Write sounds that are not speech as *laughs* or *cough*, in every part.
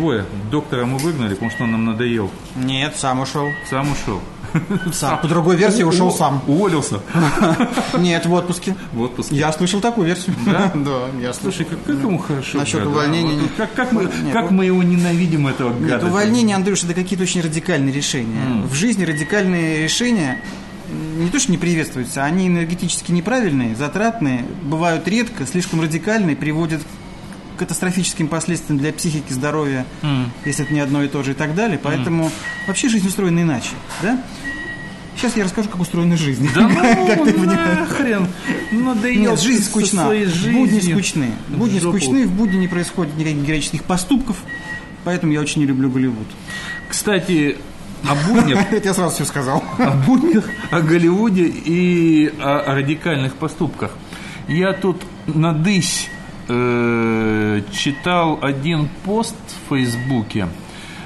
двое. Доктора мы выгнали, потому что он нам надоел. Нет, сам ушел. Сам ушел. Сам. По другой версии ушел сам. Уволился. *laughs* Нет, в отпуске. В отпуске. Я слышал такую версию. Да? *laughs* Да, я слышал. Слушай, как, как ему хорошо. Насчет да. увольнения Вот Как, как, мы, Нет, как у- мы его ненавидим, этого гада. Нет, увольнение, Андрюш, это какие-то очень радикальные решения. В жизни радикальные решения не то, что не приветствуются, они энергетически неправильные, затратные, бывают редко, слишком радикальные, приводят катастрофическим последствиям для психики, здоровья, М. если это не одно и то же и так далее. Поэтому вообще жизнь устроена иначе. Да? Сейчас я расскажу, как устроена жизнь. Да ну, *laughs* Как ты понимаешь? хрен. Надоел Нет, жизнь скучна. Будни скучны. Будни скучны, в будни не происходит никаких героических поступков. Поэтому я очень не люблю Голливуд. Кстати, о *laughs* буднях, я сразу все сказал. о буднях, о Голливуде и о, о радикальных поступках. Я тут надысь э, читал один пост в Фейсбуке.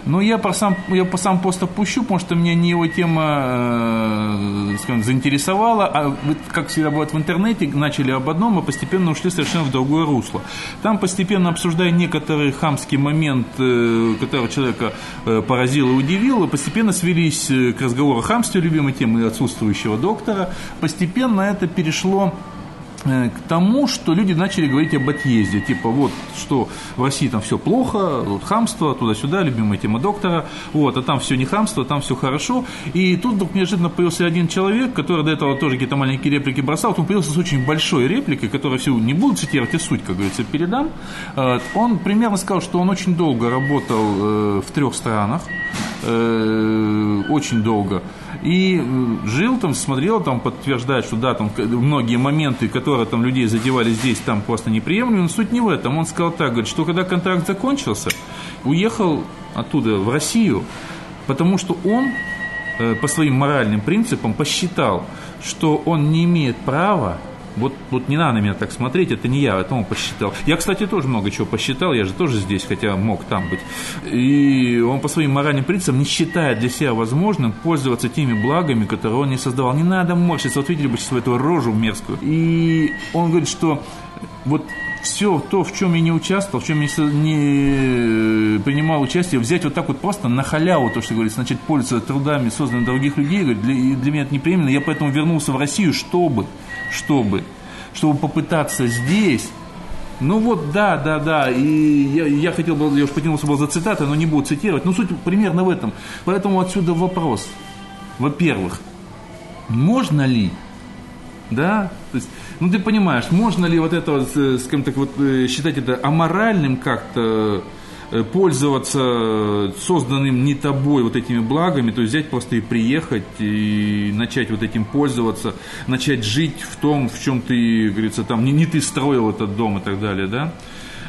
Но я, про сам, я по сам пост опущу, потому что меня не его тема э, скажем, заинтересовала. А как всегда бывает в интернете, начали об одном, а постепенно ушли совершенно в другое русло. Там постепенно обсуждая некоторый хамский момент, э, который человека э, поразил и удивил, постепенно свелись э, к разговору о хамстве, любимой темы отсутствующего доктора. Постепенно это перешло к тому, что люди начали говорить об отъезде. Типа, вот, что в России там все плохо, вот хамство, туда-сюда, любимая тема доктора, вот, а там все не хамство, там все хорошо. И тут вдруг неожиданно появился один человек, который до этого тоже какие-то маленькие реплики бросал, он появился с очень большой репликой, которую всю не буду цитировать, а суть, как говорится, передам. Э, Он примерно сказал, что он очень долго работал э, в трех странах, э, очень долго. И э, жил там, смотрел, там подтверждает, что да, там многие моменты, которые там людей задевали здесь, там просто неприемлемы, но суть не в этом. Он сказал так, говорит, что когда контракт закончился, уехал оттуда в Россию, потому что он э, по своим моральным принципам посчитал, что он не имеет права вот, вот не надо на меня так смотреть, это не я, это он посчитал. Я, кстати, тоже много чего посчитал, я же тоже здесь, хотя мог там быть. И он по своим моральным принципам не считает для себя возможным пользоваться теми благами, которые он не создавал. Не надо морщиться, вот видели бы сейчас эту рожу мерзкую. И он говорит, что вот все то, в чем я не участвовал, в чем я не, не принимал участие, взять вот так вот просто на халяву, то, что говорится, начать пользоваться трудами, созданными других людей, говорит, для, для меня это неприемлемо. Я поэтому вернулся в Россию, чтобы, чтобы, чтобы попытаться здесь ну вот, да, да, да, и я, я хотел бы, я уж потянулся был за цитатой, но не буду цитировать, но суть примерно в этом. Поэтому отсюда вопрос. Во-первых, можно ли да, то есть, ну ты понимаешь, можно ли вот это, э, скажем так, вот э, считать это аморальным как-то э, пользоваться созданным не тобой вот этими благами, то есть взять просто и приехать и начать вот этим пользоваться, начать жить в том, в чем ты, говорится, там не, не ты строил этот дом и так далее, да?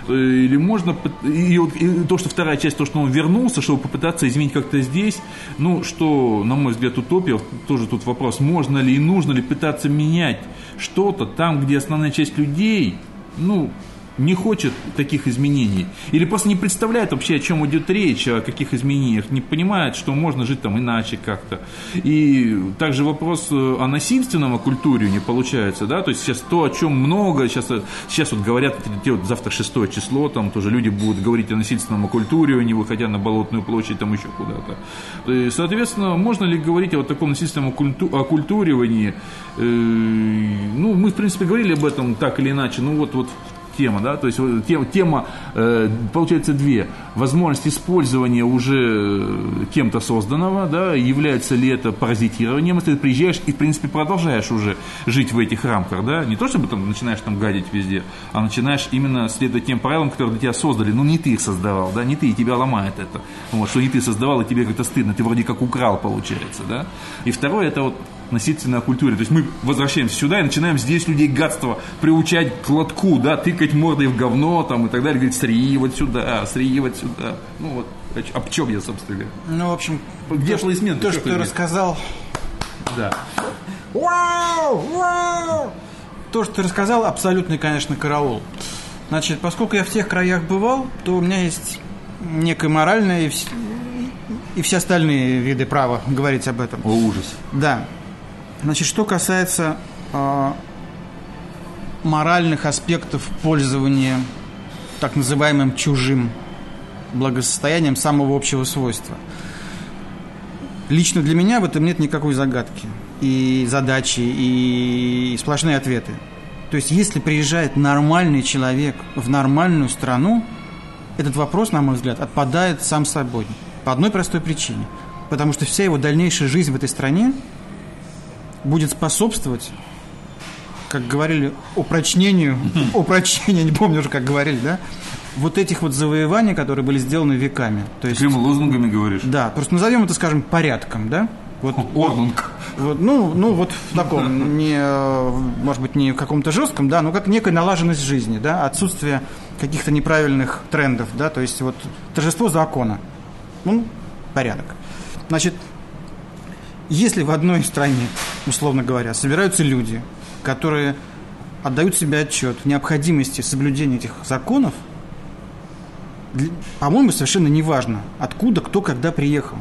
Э, Или можно, и, вот- и то, что вторая часть, то, что он вернулся, чтобы попытаться изменить как-то здесь, ну, что, на мой взгляд, утопия, тоже тут вопрос, можно ли и нужно ли пытаться менять что-то там, где основная часть людей, ну, не хочет таких изменений. Или просто не представляет вообще, о чем идет речь, о каких изменениях, не понимает, что можно жить там иначе как-то. И также вопрос э, о насильственном оккультуривании получается, да, то есть сейчас то, о чем много, сейчас, э, сейчас вот говорят, вот завтра шестое число, там тоже люди будут говорить о насильственном оккультуривании, выходя на Болотную площадь, там еще куда-то. И, соответственно, можно ли говорить о вот таком насильственном оккульту- оккультуривании? Э, ну, мы, в принципе, говорили об этом так или иначе, ну вот, вот тема, да, то есть тема, тема э, получается две. Возможность использования уже э, кем-то созданного, да, является ли это паразитированием, если ты приезжаешь и, в принципе, продолжаешь уже жить в этих рамках, да, не то, чтобы там начинаешь там гадить везде, а начинаешь именно следовать тем правилам, которые для тебя создали, ну, не ты их создавал, да, не ты, и тебя ломает это, вот, что не ты создавал, и тебе как-то стыдно, ты вроде как украл, получается, да. И второе, это вот насильственная культура. То есть мы возвращаемся сюда и начинаем здесь людей гадства приучать к лотку, да, тыкать мордой в говно там и так далее, говорить, сри вот сюда, сри вот сюда. Ну вот, об чем я, собственно говоря. Ну, в общем, Где аплодисменты? То, что ты рассказал... Да. Вау! Вау! То, что ты рассказал, абсолютный, конечно, караул. Значит, поскольку я в тех краях бывал, то у меня есть некое моральное и, вс- и все остальные виды права говорить об этом. О, ужас. Да. Значит, что касается э, моральных аспектов пользования так называемым чужим благосостоянием самого общего свойства. Лично для меня в этом нет никакой загадки и задачи, и сплошные ответы. То есть, если приезжает нормальный человек в нормальную страну, этот вопрос, на мой взгляд, отпадает сам собой. По одной простой причине. Потому что вся его дальнейшая жизнь в этой стране будет способствовать, как говорили, упрочнению, упрочнению, не помню уже, как говорили, да, вот этих вот завоеваний, которые были сделаны веками. То есть, Прямо лозунгами говоришь? Да, просто назовем это, скажем, порядком, да? Вот, *laughs* Лозунг. Вот, ну, ну, вот в таком, не, может быть, не в каком-то жестком, да, но как некая налаженность жизни, да, отсутствие каких-то неправильных трендов, да, то есть вот торжество закона, ну, порядок. Значит, если в одной стране, условно говоря, собираются люди, которые отдают себе отчет в необходимости соблюдения этих законов, по-моему, совершенно неважно, откуда, кто, когда приехал.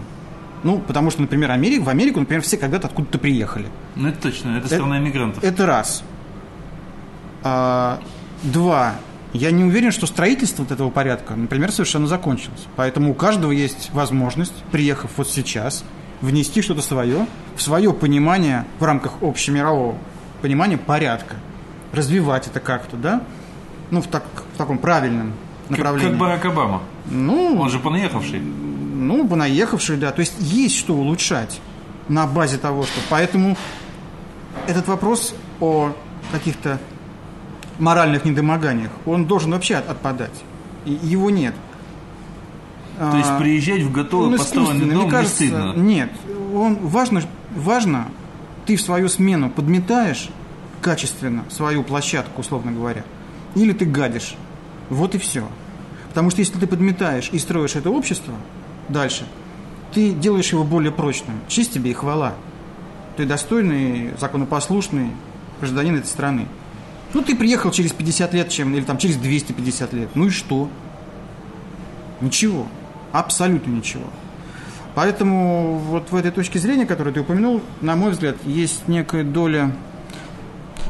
Ну, потому что, например, Америк, в Америку, например, все когда-то откуда-то приехали. Ну, это точно, это страна иммигрантов. Это, это раз. А, два. Я не уверен, что строительство вот этого порядка, например, совершенно закончилось. Поэтому у каждого есть возможность, приехав вот сейчас, внести что-то свое, в свое понимание в рамках общемирового понимания порядка. Развивать это как-то, да? Ну, в, так, в таком правильном направлении. Как, как Барак Обама. Ну, Он же понаехавший. Ну, понаехавший, да. То есть есть что улучшать на базе того, что... Поэтому этот вопрос о каких-то моральных недомоганиях, он должен вообще отпадать. И его нет. То есть а, приезжать в готовый он построенный дом кажется, не стыдно? Нет. Он, важно, важно, ты в свою смену подметаешь качественно свою площадку, условно говоря, или ты гадишь. Вот и все. Потому что если ты подметаешь и строишь это общество дальше, ты делаешь его более прочным. Честь тебе и хвала. Ты достойный, законопослушный гражданин этой страны. Ну, ты приехал через 50 лет, чем, или там через 250 лет. Ну и что? Ничего. Абсолютно ничего. Поэтому вот в этой точке зрения, которую ты упомянул, на мой взгляд, есть некая доля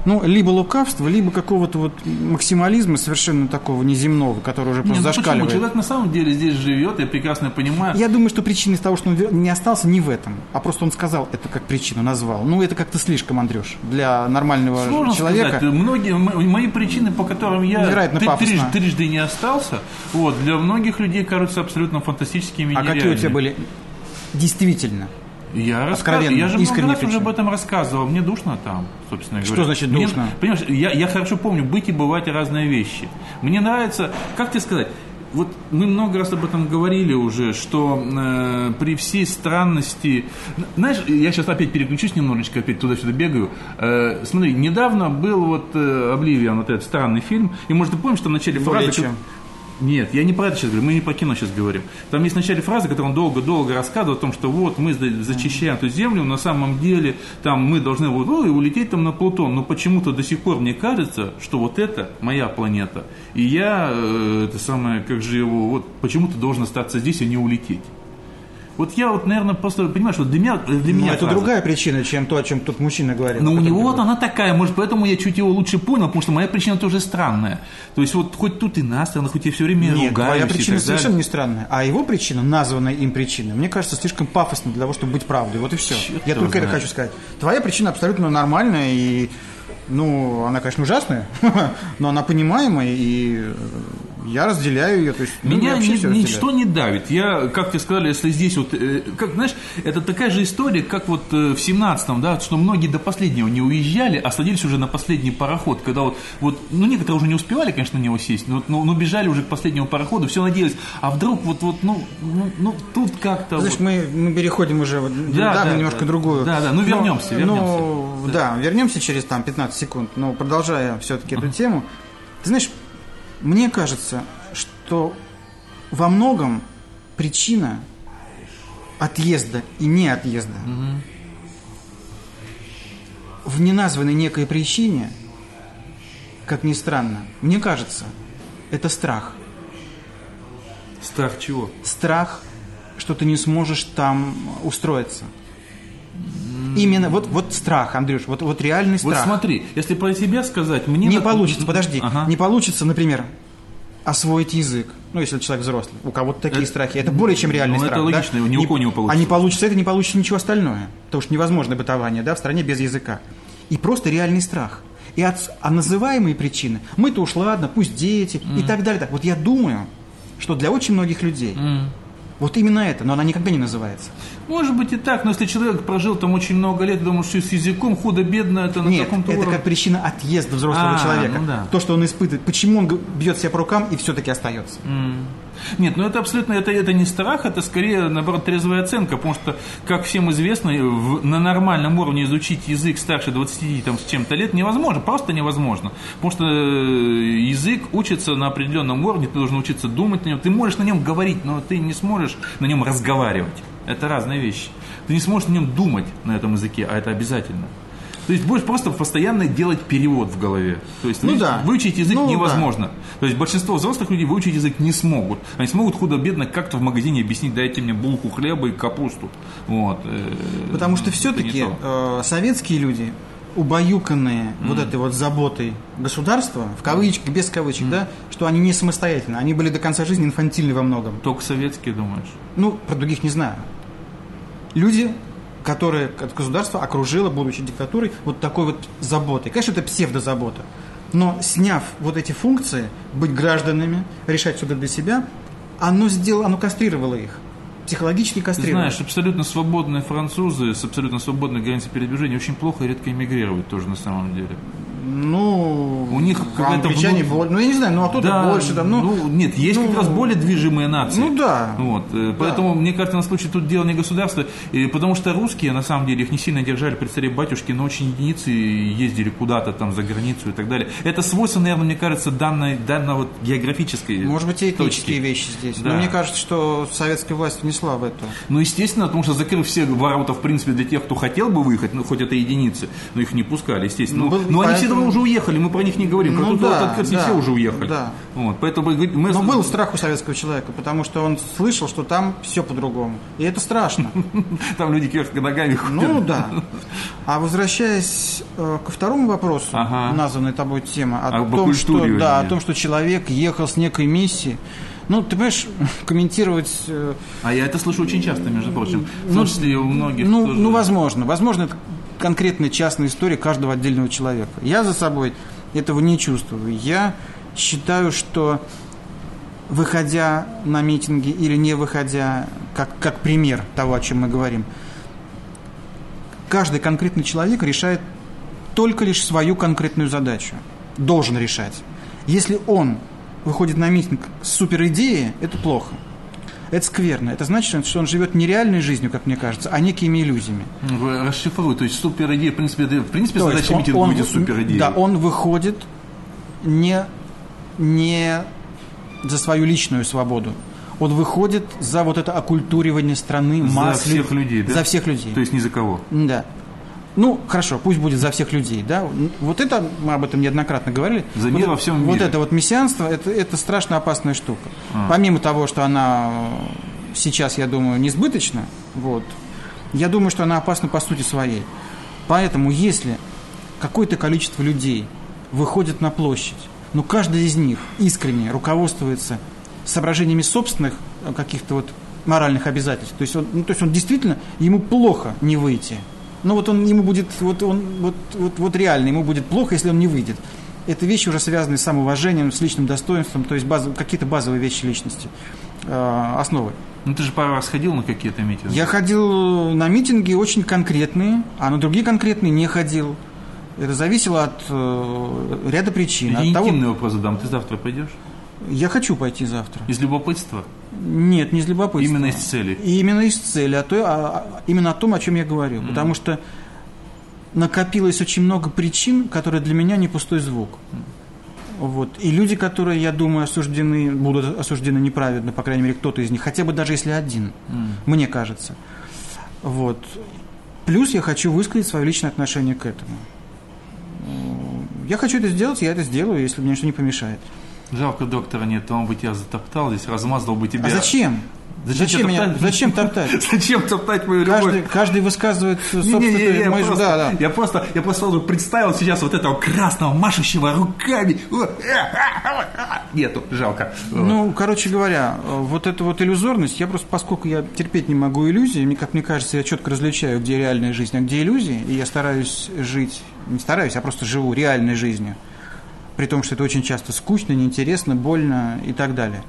ну, либо лукавство, либо какого-то вот максимализма совершенно такого неземного, который уже просто Нет, ну зашкаливает. Почему? Человек на самом деле здесь живет, я прекрасно понимаю. Я думаю, что причина из того, что он не остался не в этом, а просто он сказал это как причину, назвал. Ну, это как-то слишком, Андрюш, для нормального Сложно человека. Сказать. Многие, мои причины, по которым я трижды, трижды не остался, вот, для многих людей кажутся абсолютно фантастическими А какие у тебя были действительно я, рассказ... я же много раз уже об этом рассказывал. Мне душно там, собственно говоря. Что значит душно? Мне, понимаешь, я, я хорошо помню, быть и бывать разные вещи. Мне нравится, как тебе сказать, вот мы много раз об этом говорили уже, что э, при всей странности... Знаешь, я сейчас опять переключусь немножечко, опять туда-сюда бегаю. Э, смотри, недавно был вот э, «Обливиан», вот этот странный фильм, и, может, ты помнишь, что в начале фразы... Чем? Нет, я не про это сейчас говорю, мы не про кино сейчас говорим. Там есть в начале фразы, которую он долго-долго рассказывает о том, что вот мы зачищаем эту землю, на самом деле там мы должны ну, и улететь там на Плутон, но почему-то до сих пор мне кажется, что вот это моя планета, и я, э, это самое, как же его, вот почему-то должен остаться здесь и не улететь. Вот я вот, наверное, просто, понимаешь, вот для меня... Для меня это фраза. другая причина, чем то, о чем тот мужчина говорит. Но у него вот она такая, может, поэтому я чуть его лучше понял, потому что моя причина тоже странная. То есть вот хоть тут и на сторону, хоть я все время Нет, ругаюсь твоя причина совершенно не странная. А его причина, названная им причиной, мне кажется, слишком пафосно для того, чтобы быть правдой. Вот и все. Черт я только знает. это хочу сказать. Твоя причина абсолютно нормальная и ну, она, конечно, ужасная, *laughs* но она понимаемая, и я разделяю ее. То есть, ну, Меня ни, ничто не давит. Я, как тебе сказали, если здесь вот, э, как, знаешь, это такая же история, как вот э, в 17-м, да, что многие до последнего не уезжали, а садились уже на последний пароход, когда вот, вот ну, некоторые уже не успевали, конечно, на него сесть, но, но, но бежали уже к последнему пароходу, все надеялись, а вдруг вот, вот ну, ну, ну тут как-то... Знаешь, вот... мы, мы переходим уже, вот, да, да, да, немножко да, другую. Да, да, ну вернемся, но, вернемся. Ну, да. да, вернемся через там 15 секунд, но продолжая все-таки uh-huh. эту тему, ты знаешь, мне кажется, что во многом причина отъезда и не отъезда угу. в неназванной некой причине, как ни странно, мне кажется, это страх. Страх чего? Страх, что ты не сможешь там устроиться. Именно вот, вот страх, Андрюш, вот, вот реальный страх. Вот смотри, если про себя сказать, мне... Не на... получится, подожди, ага. не получится, например, освоить язык. Ну, если человек взрослый. У кого-то такие страхи. Это более чем реальный ну, это страх. да? логично, ни у кого не получится. А не получится это, не получится ничего остальное. Потому что невозможно бытование да, в стране без языка. И просто реальный страх. И от, а называемые причины, мы-то уж ладно, пусть дети и так далее. Так. Вот я думаю, что для очень многих людей вот именно это, но она никогда не называется. Может быть и так, но если человек прожил там очень много лет, думаю, что с языком худо-бедно это на Нет, каком-то это уровне. как причина отъезда взрослого А, человека. ну да. То, что он испытывает. Почему он бьет себя по рукам и все-таки остается. Нет, ну это абсолютно, это, это не страх, это скорее, наоборот, трезвая оценка, потому что, как всем известно, в- на нормальном уровне изучить язык старше 20 там, с чем-то лет невозможно, просто невозможно. Потому что э, язык учится на определенном уровне, ты должен учиться думать на нем, ты можешь на нем говорить, но ты не сможешь на нем разговаривать. Это разные вещи. Ты не сможешь на нем думать на этом языке, а это обязательно. То есть будешь просто постоянно делать перевод в голове. То есть Ну выучить- да. выучить язык Ну да. невозможно. То есть большинство взрослых людей выучить язык не смогут. Они смогут худо-бедно как-то в магазине объяснить, дайте мне булку хлеба и капусту. Вот. э, Потому что все-таки то. советские люди, убаюканные вот этой вот заботой государства, в кавычках, без кавычек, да, что они не самостоятельны, они были до конца жизни инфантильны во многом. Только советские, думаешь? Ну, про других не знаю. Люди, которые от государства окружило, будучи диктатурой, вот такой вот заботой. Конечно, это псевдозабота. Но сняв вот эти функции, быть гражданами, решать что-то для себя, оно сделало, оно кастрировало их. Психологически Ты кастрировало. знаешь, абсолютно свободные французы с абсолютно свободной границей передвижения очень плохо и редко эмигрируют тоже на самом деле. Ну, У них какая-то англичане внут- более- ну я не знаю, ну а кто-то больше там, ну, нет, есть ну, как раз более движимые нации. Ну да. Вот, э, Поэтому, мне кажется, на случай тут дело не государство, и потому что русские, на самом деле, их не сильно держали при царе батюшке, но очень единицы ездили куда-то там за границу и так далее. Это свойство, наверное, мне кажется, данной, данной вот географической Может быть, и этнические точки. вещи здесь. Да. Но мне кажется, что советская власть внесла в это. Ну, естественно, потому что закрыв все ворота, в принципе, для тех, кто хотел бы выехать, ну, хоть это единицы, но их не пускали, естественно. Ну, Ну, был- но они все поэтому- равно уже уехали, мы про них не говорим. Ну да, вот открылись, да, все уже уехали. да. Вот, поэтому мы... Но был страх у советского человека, потому что он слышал, что там все по-другому. И это страшно. *laughs* Там люди кверх ногами ходят. Ну да. А возвращаясь э, ко второму вопросу, Ага. названной тобой тема, о, Об том, что, да, о том, что человек ехал с некой миссией. Ну, ты понимаешь, *laughs* комментировать... э, А я это слышу очень часто, между прочим. В Ну, том числе и у многих Ну, тоже. ну, возможно. Возможно, это конкретная частная история каждого отдельного человека. Я за собой этого не чувствую. Я считаю, что выходя на митинги или не выходя, как, как пример того, о чем мы говорим, каждый конкретный человек решает только лишь свою конкретную задачу. Должен решать. Если он выходит на митинг с суперидеей, это плохо. Это скверно. Это значит, что он живет не реальной жизнью, как мне кажется, а некими иллюзиями. Вы расшифруй. То есть супер идея, в принципе, в принципе То задача он- митинга он- будет супер идеей. Да, он выходит не, не за свою личную свободу. Он выходит за вот это оккультуривание страны, За масс всех люд- людей, да? За всех людей. То есть ни за кого. Да. Ну, хорошо, пусть будет за всех людей, да. Вот это, мы об этом неоднократно говорили. За вот мир это- во всем Вот мире. это вот мессианство, это, это страшно опасная штука. А. Помимо того, что она э, сейчас, я думаю, несбыточна, вот, я думаю, что она опасна по сути своей. Поэтому, если какое-то количество людей выходит на площадь, но каждый из них искренне руководствуется соображениями собственных э, каких-то вот моральных обязательств. То есть он, ну, то есть он действительно, ему плохо не выйти. Ну вот он ему будет, вот он, вот, вот, вот реально ему будет плохо, если он не выйдет. Это вещи уже связаны с самоуважением, с личным достоинством, то есть базов- какие-то базовые вещи личности, э, основы. Ну ты же пару раз ходил на какие-то митинги. Я ходил на митинги очень конкретные, а на другие конкретные не ходил. Это зависело от э, ряда причин. Я От того- интимный вопрос задам. Ты завтра пойдешь? Я хочу пойти завтра. Из любопытства? Нет, не из любопытства. Именно из цели? И именно из цели, а то, а- а- именно о том, о чем я говорю. Потому что накопилось очень много причин, которые для меня не пустой звук. Вот. И люди, которые, я думаю, осуждены, будут осуждены неправедно, по крайней мере, кто-то из них, хотя бы даже если один, мне кажется. Вот. Плюс я хочу высказать свое личное отношение к этому. Я хочу это сделать, я это сделаю, если мне что не помешает. Жалко доктора нет, он бы тебя затоптал здесь, размазал бы тебя. А зачем? Зачем, тебя меня, топтать? зачем топтать? *laughs* Зачем топтать мою любовь? Каждый, каждый высказывает собственную... Не, не, не, я, мою- просто, да, да. я просто, я просто сразу представил сейчас вот этого красного, машущего руками. Нету, жалко. Ну, короче говоря, э, вот эта вот иллюзорность, я просто, поскольку я терпеть не могу иллюзии, мне, как мне кажется, я четко различаю, где реальная жизнь, а где иллюзии, и я стараюсь жить, не стараюсь, а просто живу реальной жизнью, при том, что это очень часто скучно, неинтересно, больно и так далее,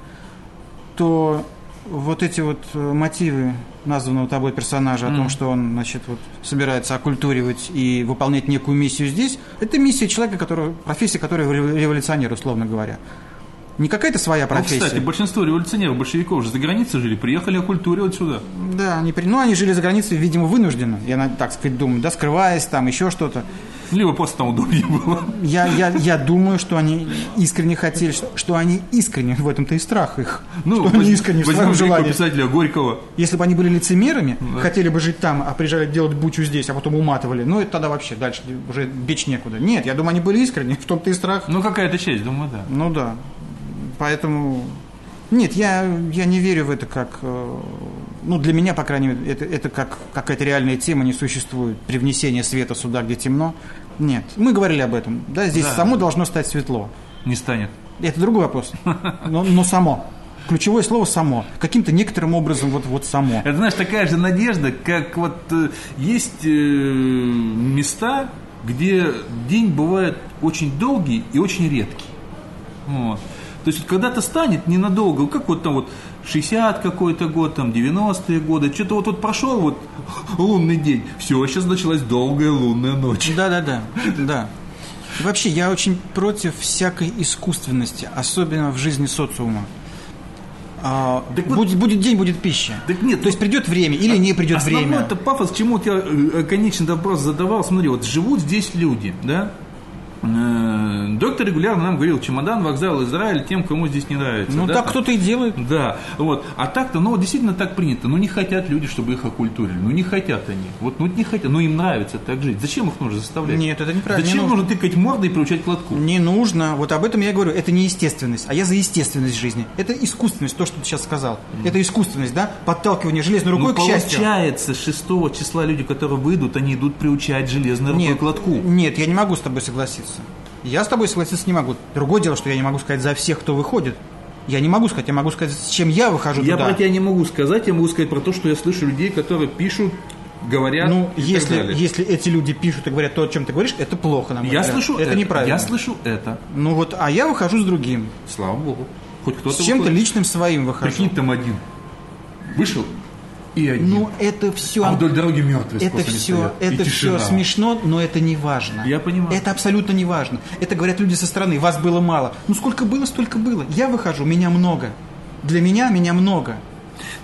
то вот эти вот э, мотивы названного тобой персонажа о том, что он, значит, вот собирается оккультуривать и выполнять некую миссию здесь, это миссия человека, который, профессия, которая революционер, условно говоря. Не какая-то своя Ну, профессия. кстати, большинство революционеров, большевиков уже за границей жили, приехали оккультуривать сюда. Да, они, при- ну, они жили за границей, видимо, вынужденно, я так сказать думаю, да, скрываясь там, еще что-то. Либо просто там удобнее было. Я, я, я думаю, что они искренне хотели, что, что они искренне, в этом-то и страх их, Ну, что они возьми- искренне в своем желании. писателя Горького. Если бы они были лицемерами, хотели бы жить там, а приезжали делать бучу здесь, а потом уматывали, ну, это тогда вообще дальше уже бечь некуда. Нет, я думаю, они были искренне, в том-то и страх. Ну, какая-то часть, думаю, да. Ну да. Поэтому. Нет, я, я не верю в это как. э, Ну, для меня, по крайней мере, это, это как какая-то реальная тема не существует. Привнесение света сюда, где темно. Нет. Мы говорили об этом. Да, здесь Да. само должно стать светло. Не станет. Это другой вопрос. Но, но само. Ключевое слово само. Каким-то некоторым образом вот, вот само. Это, знаешь, такая же надежда, как вот э, есть э, места, где день бывает очень долгий и очень редкий. Вот. То есть вот когда-то станет ненадолго, как вот там вот 60 какой-то год, там 90-е годы, что-то вот тут прошел вот *laughs* лунный день, все, сейчас началась долгая лунная ночь. Да, да, да, да. И Вообще, я очень против всякой искусственности, особенно в жизни социума. А, Так вот- будет, будет день, будет пища. Так нет, То есть придет время или не придет Основной время. это пафос, чему вот я э, конечный вопрос задавал. Смотри, вот живут здесь люди, да? Э, Доктор регулярно нам говорил, чемодан, вокзал, Израиль, тем, кому здесь не нравится. Ну да, так кто-то и делает. Да, вот. А так-то, ну, действительно так принято. Ну, не хотят люди, чтобы их оккультурили. Ну, не хотят они. Вот, ну, не хотят. Ну, им нравится так жить. Зачем их нужно заставлять? Нет, это неправильно. Зачем Не нужно тыкать мордой и приучать к лотку? Не нужно. Вот об этом я говорю. Это не естественность, а я за естественность жизни. Это искусственность, то, что ты сейчас сказал. Это искусственность, да? Подталкивание железной рукой Ну, к счастью. получается, 6 числа люди, которые выйдут, они идут приучать железной рукой Нет, к лотку. нет, я не могу с тобой согласиться. Я с тобой согласиться не могу. Другое дело, что я не могу сказать за всех, кто выходит. Я не могу сказать, я могу сказать, с чем я выхожу Я туда. про тебя не могу сказать, я могу сказать про то, что я слышу людей, которые пишут, говорят Ну, если, если эти люди пишут и говорят то, о чем ты говоришь, это плохо, на мой Я взгляд. слышу это. это, неправильно. Я слышу это. Ну вот, а я выхожу с другим. Слава богу. Хоть кто-то С чем-то личным своим выхожу. Прикинь, там один. Вышел и один. Ну, это все... а вдоль дороги мертвые Это все, стоят. Это все смешно, но это не важно. Я понимаю. Это абсолютно не важно. Это говорят люди со стороны. Вас было мало. Ну сколько было, столько было. Я выхожу, меня много. Для меня меня много.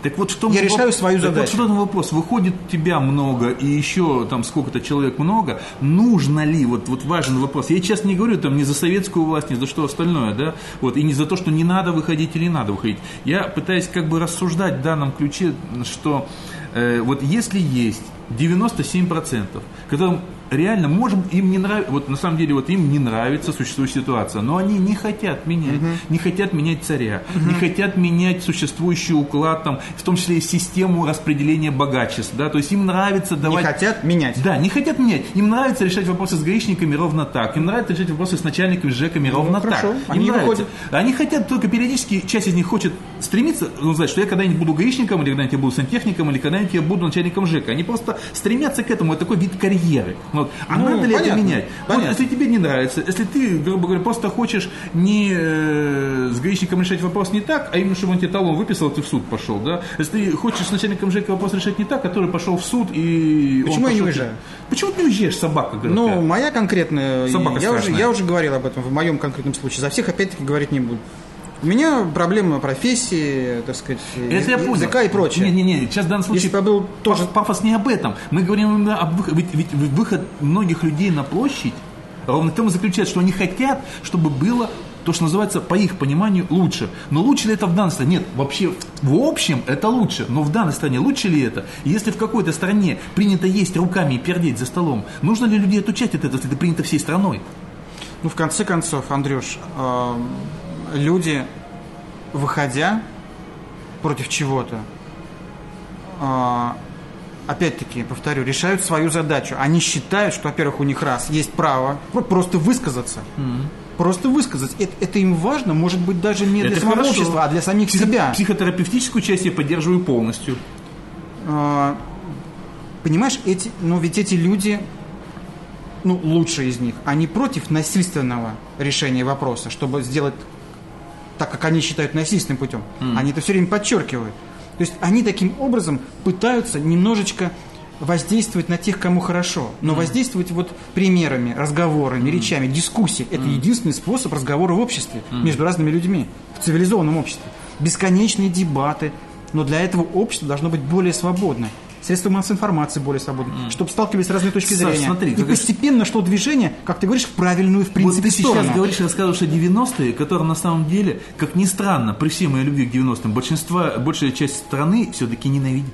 Так вот, что Я решаю свою так задачу. Вот что там вопрос? Выходит тебя много и еще там сколько-то человек много. Нужно ли? Вот, вот важен вопрос. Я сейчас не говорю там ни за советскую власть, ни за что остальное, да, вот, и не за то, что не надо выходить или надо выходить. Я пытаюсь как бы рассуждать в данном ключе, что э, вот если есть 97%, которым реально, можем, им не нравится, вот на самом деле вот им не нравится существующая ситуация, но они не хотят менять, не хотят менять царя, не хотят менять существующий уклад, там, в том числе и систему распределения богачеств, да, то есть им нравится давать... Не хотят менять. Да, не хотят менять. Им нравится решать вопросы с гаишниками ровно так. Им нравится решать вопросы с начальниками, с ровно Ну, хорошо. так. Они им нравится. выходят. Они хотят только периодически, часть из них хочет стремиться, ну, знать, что я когда-нибудь буду гаишником, или когда-нибудь я буду сантехником, или когда-нибудь я буду начальником ЖЭКа. Они просто стремятся к этому, это такой вид карьеры. Вот. А Ну, надо ли это понятно, менять? Вот понятно. если тебе не нравится, если ты, грубо говоря, просто хочешь не э, с гаишником решать вопрос не так, а именно, чтобы он тебе талон выписал, ты в суд пошел, да? Если ты хочешь с начальником ЖЭКа вопрос решать не так, который пошел в суд и... Почему я не уезжаю? Почему ты не уезжаешь, собака? говорю, Ну, моя конкретная... Собака я, уже, страшная. я уже говорил об этом в моем конкретном случае. За всех, опять-таки, говорить не буду. У меня проблема профессии, так сказать, Это я понял. языка и прочее. Не-не-не, сейчас в данном случае Если был тоже- паф- пафос не об этом. Мы говорим именно об выходе. Ведь, ведь выход многих людей на площадь ровно в том и заключается, что они хотят, чтобы было то, что называется, по их пониманию, лучше. Но лучше ли это в данной стране? Нет, вообще, в общем, это лучше. Но в данной стране лучше ли это? Если в какой-то стране принято есть руками и пердеть за столом, нужно ли людей отучать от этого, если это принято всей страной? Ну, в конце концов, Андрюш, эм, люди, выходя против чего-то, а, опять-таки, повторю, решают свою задачу. Они считают, что, во-первых, у них раз есть право просто высказаться. Mm-hmm. Просто высказать. Это, это им важно, может быть, даже не это для самого хорошо. общества, а для самих Психо- себя. Психотерапевтическую часть я поддерживаю полностью. А, понимаешь, эти, но ведь эти люди, ну, лучшие из них, они против насильственного решения вопроса, чтобы сделать так, как они считают насильственным путем. Mm. Они это все время подчеркивают. То есть они таким образом пытаются немножечко воздействовать на тех, кому хорошо. Но mm. воздействовать вот примерами, разговорами, mm. речами, дискуссией. Это mm. единственный способ разговора в обществе, mm. между разными людьми, в цивилизованном обществе. Бесконечные дебаты. Но для этого общество должно быть более свободное средства массовой информации более свободны, mm. чтобы сталкивались с разными точки Саш, зрения. смотри, и постепенно шло движение, как ты говоришь, в правильную, в принципе, вот ты сторону. сейчас говоришь, рассказываешь о 90-е, которые на самом деле, как ни странно, при всей моей любви к 90-м, большинство, большая часть страны все-таки ненавидит.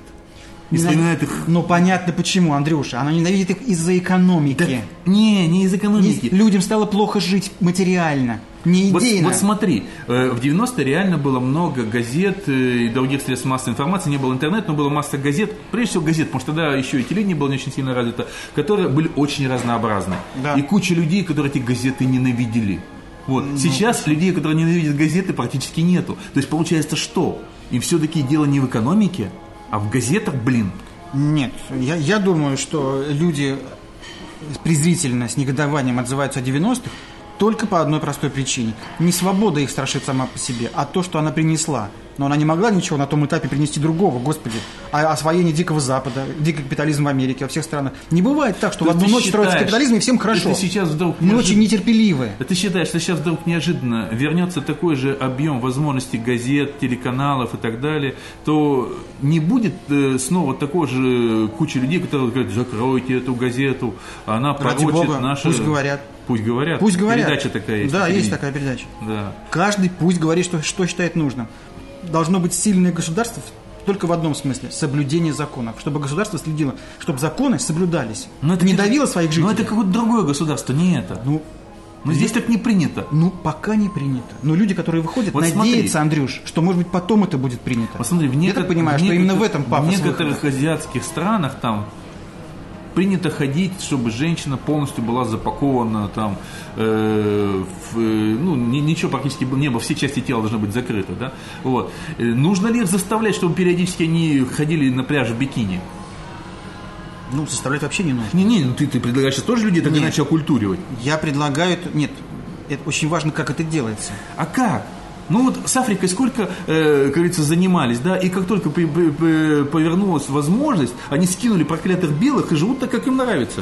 И вспоминает их. Ну понятно почему, Андрюша. Она ненавидит их из-за экономики. Да, не, не из экономики. Не, людям стало плохо жить материально. Не идейно. Вот, вот смотри, э, в 90-е реально было много газет э, и других средств массовой информации, не было интернета, но было масса газет, прежде всего газет, потому что тогда еще и телевидение было не очень сильно развито, которые были очень разнообразны. Да. И куча людей, которые эти газеты ненавидели. Вот. Ну, Сейчас людей, которые ненавидят газеты, практически нету. То есть получается что? И все-таки дело не в экономике, а в газетах, блин. Нет, я, я думаю, что люди презрительно, с негодованием отзываются о 90-х, только по одной простой причине. Не свобода их страшит сама по себе, а то, что она принесла. Но она не могла ничего на том этапе принести другого, господи. А освоение Дикого Запада, дикий капитализм в Америке, во всех странах. Не бывает так, что то в одну ночь считаешь, строится капитализм и всем хорошо. Ты сейчас вдруг Мы неожиданно... очень нетерпеливы. Ты считаешь, что сейчас вдруг неожиданно вернется такой же объем возможностей газет, телеканалов и так далее, то не будет э, снова такой же куча людей, которые говорят, закройте эту газету, она Ради порочит Бога, наши... Пусть говорят. Пусть говорят. Пусть говорят. Передача такая есть. Да, есть такая передача. Да. Каждый пусть говорит, что, что считает нужным. Должно быть сильное государство только в одном смысле – соблюдение законов. Чтобы государство следило, чтобы законы соблюдались. Но это не как... давило своих жителей. Но это какое-то другое государство, не это. Ну, но здесь так не принято. Ну, пока не принято. Но люди, которые выходят, вот надеются, смотри. Андрюш, что, может быть, потом это будет принято. Вот смотри, в неко... Я так понимаю, в что именно в этом пафос В некоторых выхода. азиатских странах там принято ходить, чтобы женщина полностью была запакована там, э, в, ну, ничего практически не было, все части тела должны быть закрыты, да, вот. Э, нужно ли их заставлять, чтобы периодически они ходили на пляж в бикини? Ну, заставлять вообще не нужно. Не-не, ну ты, ты предлагаешь тоже людей так нет, иначе оккультуривать? Я предлагаю, нет, это очень важно, как это делается. А как? Ну вот с Африкой сколько, э, как говорится, занимались, да, и как только повернулась возможность, они скинули проклятых белых и живут так, как им нравится.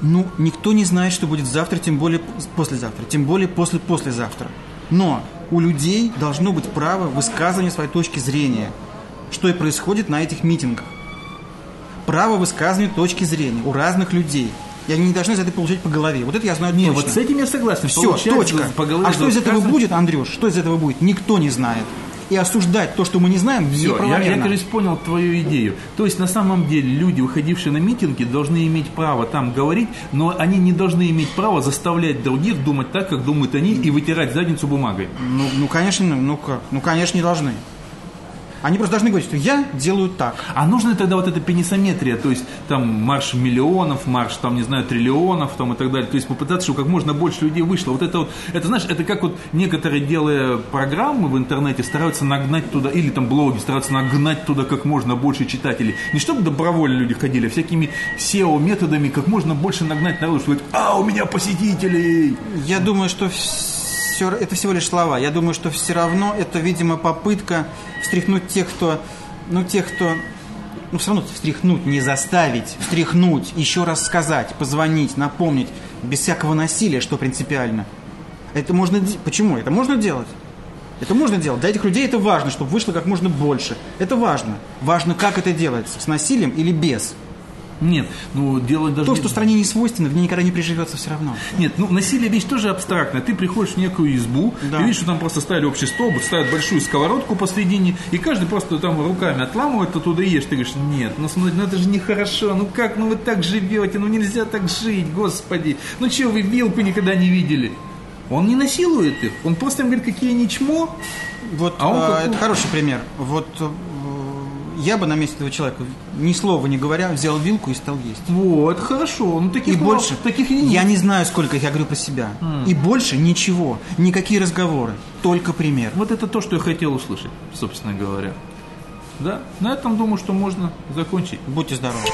Ну, никто не знает, что будет завтра, тем более послезавтра, тем более после-послезавтра. Но у людей должно быть право высказывания своей точки зрения, что и происходит на этих митингах. Право высказывания точки зрения у разных людей – и они не должны за это получать по голове. Вот это я знаю Не, точно. вот с этим я согласен. Все, точка. По голове а что из этого будет, Андрюш? Что из этого будет? Никто не знает. И осуждать то, что мы не знаем, Все, я, я, кажется, понял твою идею. То есть, на самом деле, люди, выходившие на митинги, должны иметь право там говорить, но они не должны иметь права заставлять других думать так, как думают они, и вытирать задницу бумагой. Ну, ну конечно, ну как? Ну, конечно, не должны. Они просто должны говорить, что я делаю так. А нужна тогда вот эта пенисометрия, то есть там марш миллионов, марш там, не знаю, триллионов там и так далее. То есть попытаться, чтобы как можно больше людей вышло. Вот это вот, это знаешь, это как вот некоторые, делая программы в интернете, стараются нагнать туда, или там блоги, стараются нагнать туда как можно больше читателей. Не чтобы добровольно люди ходили, а всякими SEO-методами как можно больше нагнать народу, что говорит, а, у меня посетителей! Я думаю, что все, это всего лишь слова. Я думаю, что все равно это, видимо, попытка встряхнуть тех, кто, ну, тех, кто, ну, все равно встряхнуть, не заставить, встряхнуть, еще раз сказать, позвонить, напомнить, без всякого насилия, что принципиально. Это можно, почему? Это можно делать. Это можно делать. Для этих людей это важно, чтобы вышло как можно больше. Это важно. Важно, как это делается, с насилием или без. Нет, ну делать даже... То, что стране не свойственно, в ней никогда не приживется все равно. Нет, ну насилие вещь тоже абстрактная. Ты приходишь в некую избу, да. и видишь, что там просто ставили общий стол, ставят большую сковородку посредине, и каждый просто там руками отламывает, оттуда ешь. Ты говоришь, нет, ну смотри, ну это же нехорошо, ну как, ну вы так живете, ну нельзя так жить, господи. Ну что, вы вилку никогда не видели? Он не насилует их, он просто им говорит, какие они чмо. Вот а он а, это хороший пример. Вот я бы на месте этого человека, ни слова не говоря, взял вилку и стал есть. Вот, хорошо. Ну, таких И мало- больше, таких и я нет. не знаю, сколько их, я говорю про себя. И больше ничего, никакие разговоры, только пример. Вот это то, что я хотел услышать, собственно говоря. Да, на этом думаю, что можно закончить. Будьте здоровы.